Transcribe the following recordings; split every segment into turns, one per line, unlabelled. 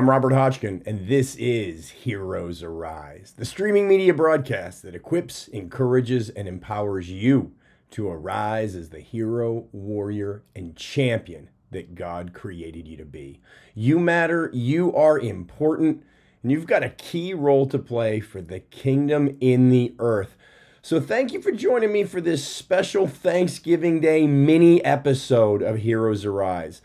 I'm Robert Hotchkin, and this is Heroes Arise, the streaming media broadcast that equips, encourages, and empowers you to arise as the hero, warrior, and champion that God created you to be. You matter, you are important, and you've got a key role to play for the kingdom in the earth. So, thank you for joining me for this special Thanksgiving Day mini episode of Heroes Arise.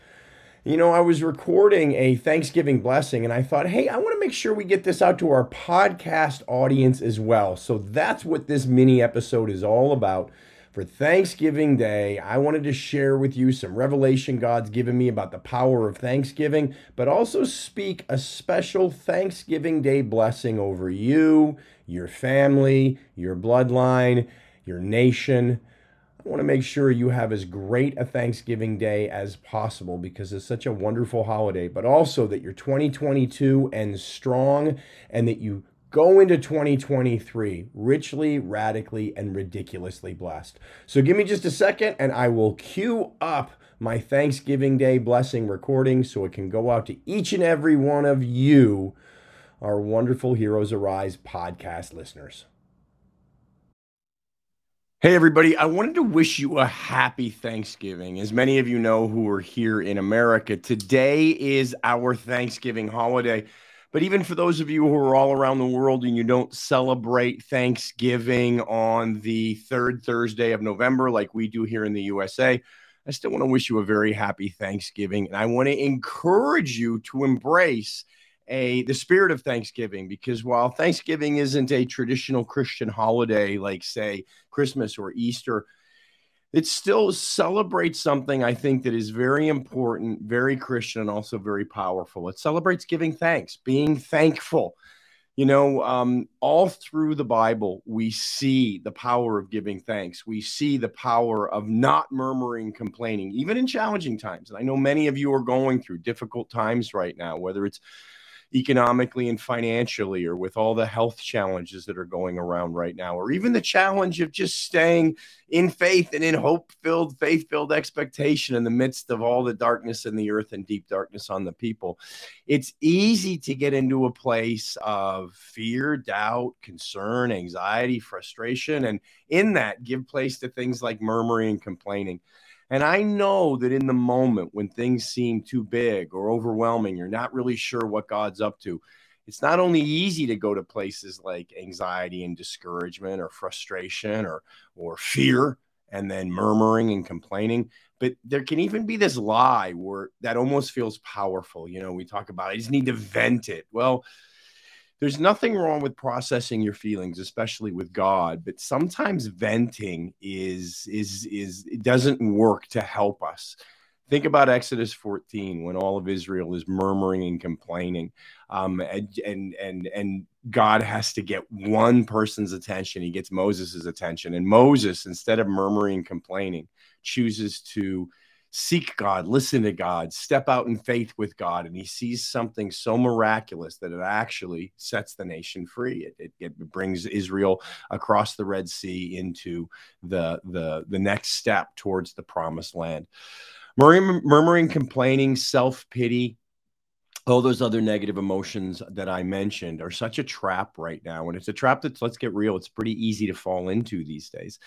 You know, I was recording a Thanksgiving blessing and I thought, hey, I want to make sure we get this out to our podcast audience as well. So that's what this mini episode is all about. For Thanksgiving Day, I wanted to share with you some revelation God's given me about the power of Thanksgiving, but also speak a special Thanksgiving Day blessing over you, your family, your bloodline, your nation. I want to make sure you have as great a Thanksgiving Day as possible because it's such a wonderful holiday, but also that your 2022 ends strong and that you go into 2023 richly, radically, and ridiculously blessed. So give me just a second and I will cue up my Thanksgiving Day blessing recording so it can go out to each and every one of you, our wonderful Heroes Arise podcast listeners. Hey, everybody. I wanted to wish you a happy Thanksgiving. As many of you know who are here in America, today is our Thanksgiving holiday. But even for those of you who are all around the world and you don't celebrate Thanksgiving on the third Thursday of November like we do here in the USA, I still want to wish you a very happy Thanksgiving. And I want to encourage you to embrace a the spirit of Thanksgiving because while Thanksgiving isn't a traditional Christian holiday like say Christmas or Easter, it still celebrates something I think that is very important, very Christian, and also very powerful. It celebrates giving thanks, being thankful. You know, um, all through the Bible, we see the power of giving thanks. We see the power of not murmuring, complaining, even in challenging times. And I know many of you are going through difficult times right now, whether it's economically and financially, or with all the health challenges that are going around right now, or even the challenge of just staying in faith and in hope filled, faith filled expectation in the midst of all the darkness in the earth and deep darkness on the people. It's easy to get into a place of fear, doubt, concern, anxiety, frustration, and in that, give place to things like murmuring and complaining. And I know that in the moment when things seem too big or overwhelming, you're not really sure what God's up to. It's not only easy to go to places like anxiety and discouragement or frustration or or fear and then murmuring and complaining, but there can even be this lie where that almost feels powerful. You know, we talk about I just need to vent it. Well, there's nothing wrong with processing your feelings especially with god but sometimes venting is is is it doesn't work to help us. Think about exodus 14 when all of israel is murmuring and complaining um, and, and and and god has to get one person's attention. He gets moses' attention and moses instead of murmuring and complaining chooses to seek God, listen to God, step out in faith with God, and he sees something so miraculous that it actually sets the nation free. It, it, it, brings Israel across the Red Sea into the, the, the next step towards the promised land. Murmuring, murmuring complaining, self pity, all those other negative emotions that I mentioned are such a trap right now. And it's a trap that's, let's get real, it's pretty easy to fall into these days.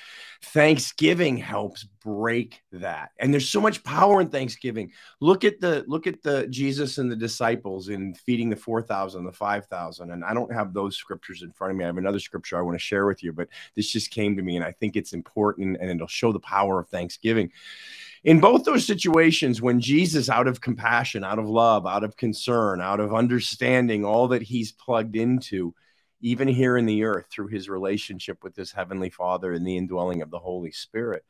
Thanksgiving helps break that. And there's so much power in Thanksgiving. Look at the look at the Jesus and the disciples in feeding the 4,000, the 5,000. And I don't have those scriptures in front of me. I have another scripture I want to share with you, but this just came to me and I think it's important and it'll show the power of Thanksgiving in both those situations, when Jesus, out of compassion, out of love, out of concern, out of understanding all that he's plugged into, even here in the earth through his relationship with his heavenly Father and the indwelling of the Holy Spirit,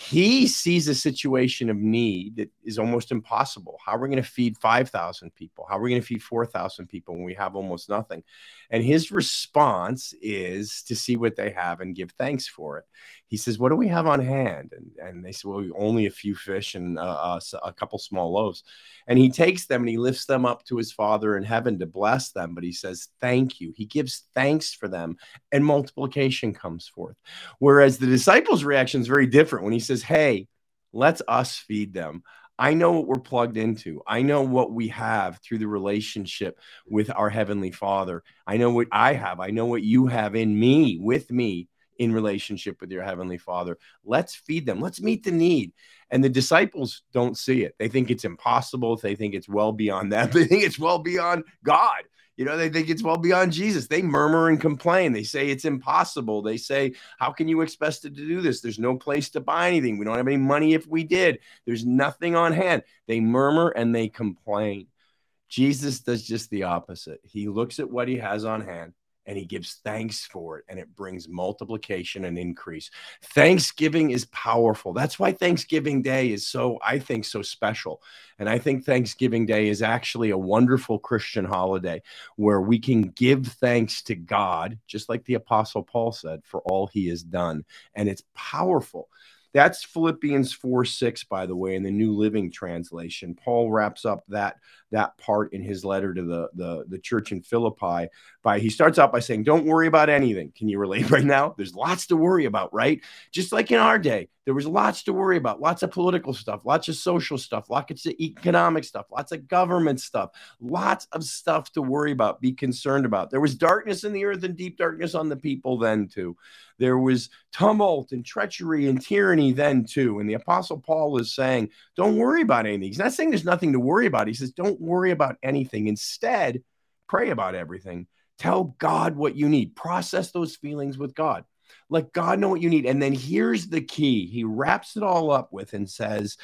he sees a situation of need that is almost impossible. How are we going to feed 5,000 people? How are we going to feed 4,000 people when we have almost nothing? And his response is to see what they have and give thanks for it. He says, What do we have on hand? And, and they say, Well, only a few fish and uh, a couple small loaves. And he takes them and he lifts them up to his Father in heaven to bless them. But he says, Thank you. He gives thanks for them, and multiplication comes forth. Whereas the disciples' reaction is very different when he says, Says, hey, let's us feed them. I know what we're plugged into. I know what we have through the relationship with our Heavenly Father. I know what I have. I know what you have in me, with me, in relationship with your Heavenly Father. Let's feed them. Let's meet the need. And the disciples don't see it. They think it's impossible. They think it's well beyond them. They think it's well beyond God. You know, they think it's well beyond Jesus. They murmur and complain. They say it's impossible. They say, How can you expect to do this? There's no place to buy anything. We don't have any money if we did. There's nothing on hand. They murmur and they complain. Jesus does just the opposite. He looks at what he has on hand and he gives thanks for it and it brings multiplication and increase. Thanksgiving is powerful. That's why Thanksgiving Day is so I think so special. And I think Thanksgiving Day is actually a wonderful Christian holiday where we can give thanks to God just like the apostle Paul said for all he has done and it's powerful. That's Philippians 4 6, by the way, in the New Living Translation. Paul wraps up that that part in his letter to the, the, the church in Philippi by he starts out by saying, Don't worry about anything. Can you relate right now? There's lots to worry about, right? Just like in our day, there was lots to worry about, lots of political stuff, lots of social stuff, lots of economic stuff, lots of government stuff, lots of stuff to worry about, be concerned about. There was darkness in the earth and deep darkness on the people then too. There was tumult and treachery and tyranny then too. And the apostle Paul is saying, Don't worry about anything. He's not saying there's nothing to worry about. He says, Worry about anything. Instead, pray about everything. Tell God what you need. Process those feelings with God. Let God know what you need. And then here's the key He wraps it all up with and says,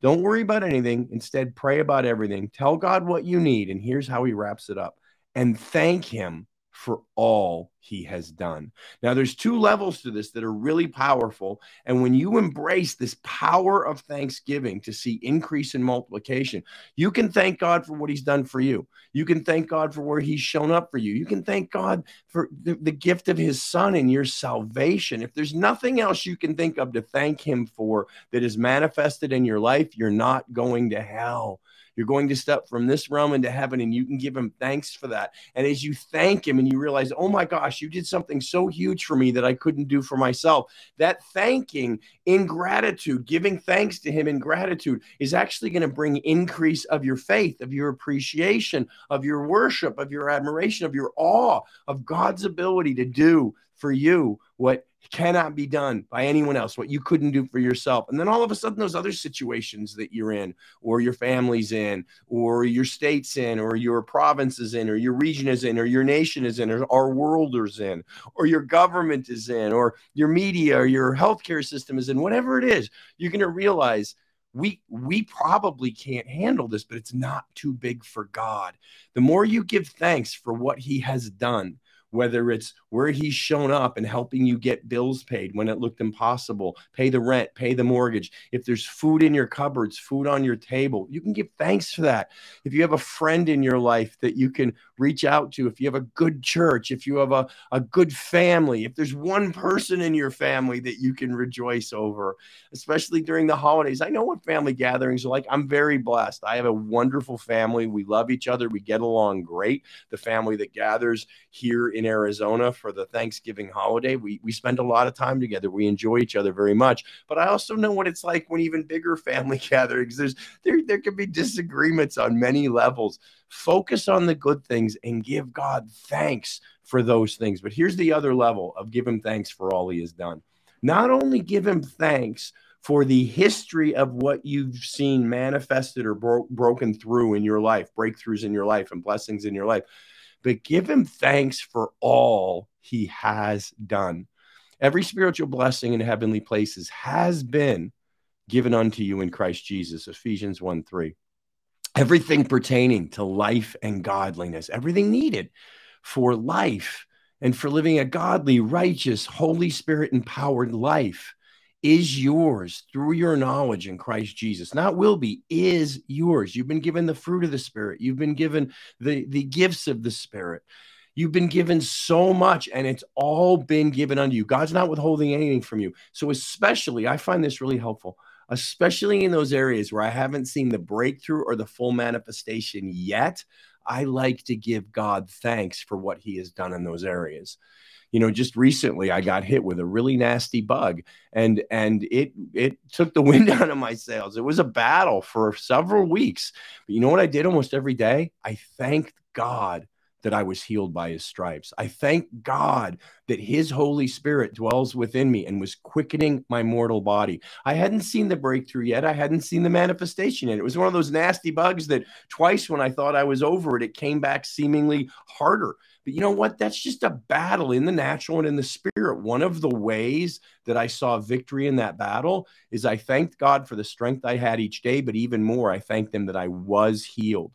Don't worry about anything. Instead, pray about everything. Tell God what you need. And here's how He wraps it up and thank Him for all he has done. Now, there's two levels to this that are really powerful. And when you embrace this power of thanksgiving to see increase in multiplication, you can thank God for what he's done for you. You can thank God for where he's shown up for you. You can thank God for the, the gift of his son and your salvation. If there's nothing else you can think of to thank him for that is manifested in your life, you're not going to hell. You're going to step from this realm into heaven, and you can give him thanks for that. And as you thank him and you realize, oh my gosh, you did something so huge for me that I couldn't do for myself, that thanking in gratitude, giving thanks to him in gratitude, is actually going to bring increase of your faith, of your appreciation, of your worship, of your admiration, of your awe of God's ability to do for you what cannot be done by anyone else, what you couldn't do for yourself. And then all of a sudden, those other situations that you're in, or your family's in, or your state's in, or your province is in, or your region is in, or your nation is in, or our world is in, or your government is in, or your media, or your healthcare system is in, whatever it is, you're going to realize we we probably can't handle this but it's not too big for god the more you give thanks for what he has done whether it's where he's shown up and helping you get bills paid when it looked impossible, pay the rent, pay the mortgage. If there's food in your cupboards, food on your table, you can give thanks for that. If you have a friend in your life that you can reach out to, if you have a good church, if you have a, a good family, if there's one person in your family that you can rejoice over, especially during the holidays. I know what family gatherings are like. I'm very blessed. I have a wonderful family. We love each other. We get along great. The family that gathers here in Arizona for the Thanksgiving holiday. We we spend a lot of time together. We enjoy each other very much. But I also know what it's like when even bigger family gatherings. There's there there can be disagreements on many levels. Focus on the good things and give God thanks for those things. But here's the other level of give him thanks for all he has done. Not only give him thanks for the history of what you've seen manifested or bro- broken through in your life, breakthroughs in your life, and blessings in your life but give him thanks for all he has done. Every spiritual blessing in heavenly places has been given unto you in Christ Jesus, Ephesians 1 3. Everything pertaining to life and godliness, everything needed for life and for living a godly, righteous, Holy Spirit empowered life is yours through your knowledge in Christ Jesus. Not will be, is yours. You've been given the fruit of the Spirit. You've been given the, the gifts of the Spirit. You've been given so much and it's all been given unto you. God's not withholding anything from you. So, especially, I find this really helpful, especially in those areas where I haven't seen the breakthrough or the full manifestation yet. I like to give God thanks for what he has done in those areas you know just recently i got hit with a really nasty bug and and it it took the wind out of my sails it was a battle for several weeks but you know what i did almost every day i thanked god that I was healed by his stripes. I thank God that his Holy Spirit dwells within me and was quickening my mortal body. I hadn't seen the breakthrough yet. I hadn't seen the manifestation yet. It was one of those nasty bugs that twice when I thought I was over it, it came back seemingly harder. But you know what? That's just a battle in the natural and in the spirit. One of the ways that I saw victory in that battle is I thanked God for the strength I had each day, but even more, I thanked Him that I was healed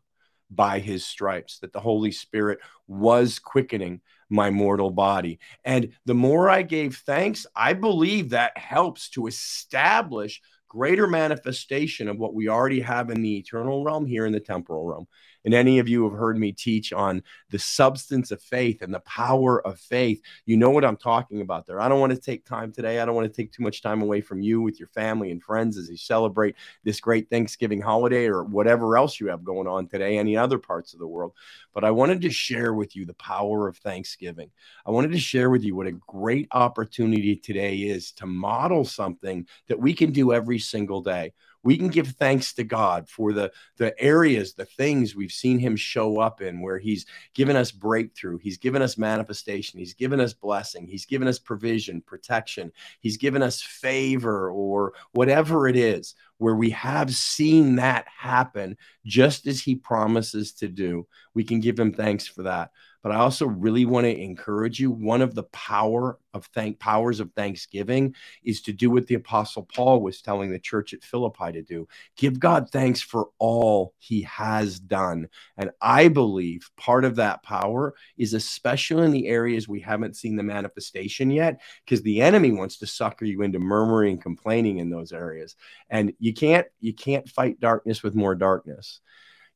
by his stripes, that the Holy Spirit was quickening my mortal body. And the more I gave thanks, I believe that helps to establish greater manifestation of what we already have in the eternal realm here in the temporal realm. And any of you have heard me teach on the substance of faith and the power of faith. You know what I'm talking about there. I don't want to take time today. I don't want to take too much time away from you with your family and friends as you celebrate this great Thanksgiving holiday or whatever else you have going on today, any other parts of the world. But I wanted to share with you the power of Thanksgiving. I wanted to share with you what a great opportunity today is to model something that we can do every single day we can give thanks to God for the the areas, the things we've seen him show up in where he's given us breakthrough, he's given us manifestation, he's given us blessing, he's given us provision, protection, he's given us favor or whatever it is where we have seen that happen just as he promises to do. We can give him thanks for that. But I also really want to encourage you. One of the power of thank powers of thanksgiving is to do what the apostle Paul was telling the church at Philippi to do. Give God thanks for all he has done. And I believe part of that power is especially in the areas we haven't seen the manifestation yet, because the enemy wants to sucker you into murmuring and complaining in those areas. And you can't you can't fight darkness with more darkness.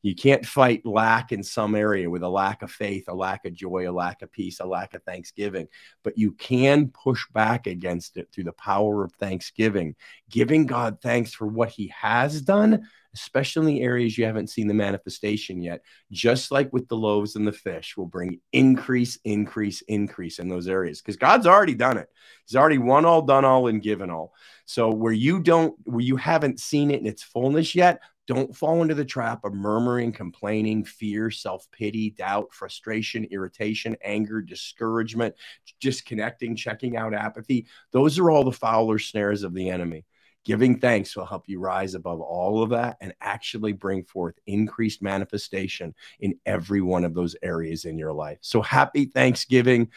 You can't fight lack in some area with a lack of faith, a lack of joy, a lack of peace, a lack of thanksgiving, but you can push back against it through the power of thanksgiving, giving God thanks for what he has done, especially in areas you haven't seen the manifestation yet. Just like with the loaves and the fish, will bring increase, increase, increase in those areas because God's already done it. He's already won all, done all, and given all. So where you don't, where you haven't seen it in its fullness yet, don't fall into the trap of murmuring, complaining, fear, self pity, doubt, frustration, irritation, anger, discouragement, disconnecting, checking out, apathy. Those are all the fowler snares of the enemy. Giving thanks will help you rise above all of that and actually bring forth increased manifestation in every one of those areas in your life. So happy Thanksgiving.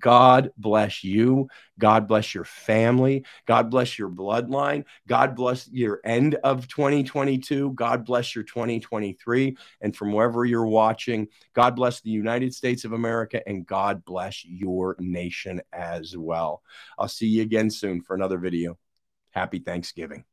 God bless you. God bless your family. God bless your bloodline. God bless your end of 2022. God bless your 2023. And from wherever you're watching, God bless the United States of America and God bless your nation as well. I'll see you again soon for another video. Happy Thanksgiving.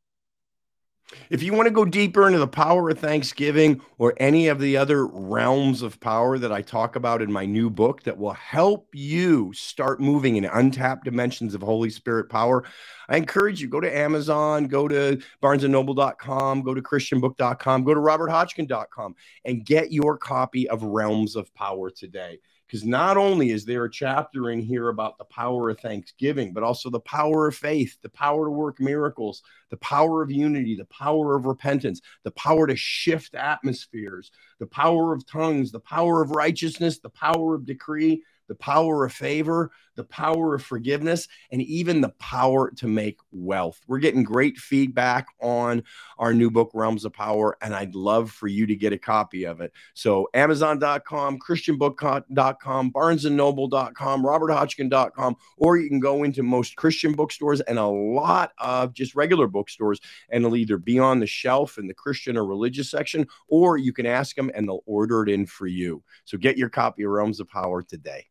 If you want to go deeper into the power of Thanksgiving or any of the other realms of power that I talk about in my new book that will help you start moving in untapped dimensions of Holy Spirit power, I encourage you go to Amazon, go to barnesandnoble.com, go to christianbook.com, go to roberthotchkin.com and get your copy of Realms of Power today. Because not only is there a chapter in here about the power of thanksgiving, but also the power of faith, the power to work miracles, the power of unity, the power of repentance, the power to shift atmospheres, the power of tongues, the power of righteousness, the power of decree, the power of favor, the power of forgiveness, and even the power to make wealth. We're getting great feedback on our new book, Realms of Power, and I'd love for you to get a copy of it. So, Amazon.com, ChristianBook.com, BarnesandNoble.com, RobertHotchkin.com, or you can go into most Christian bookstores and a lot of just regular bookstores, and it'll either be on the shelf in the Christian or religious section, or you can ask them and they'll order it in for you. So, get your copy of Realms of Power today.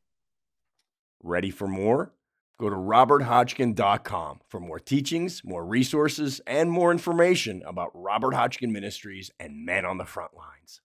Ready for more? Go to roberthotchkin.com for more teachings, more resources, and more information about Robert Hotchkin Ministries and Men on the Front Lines.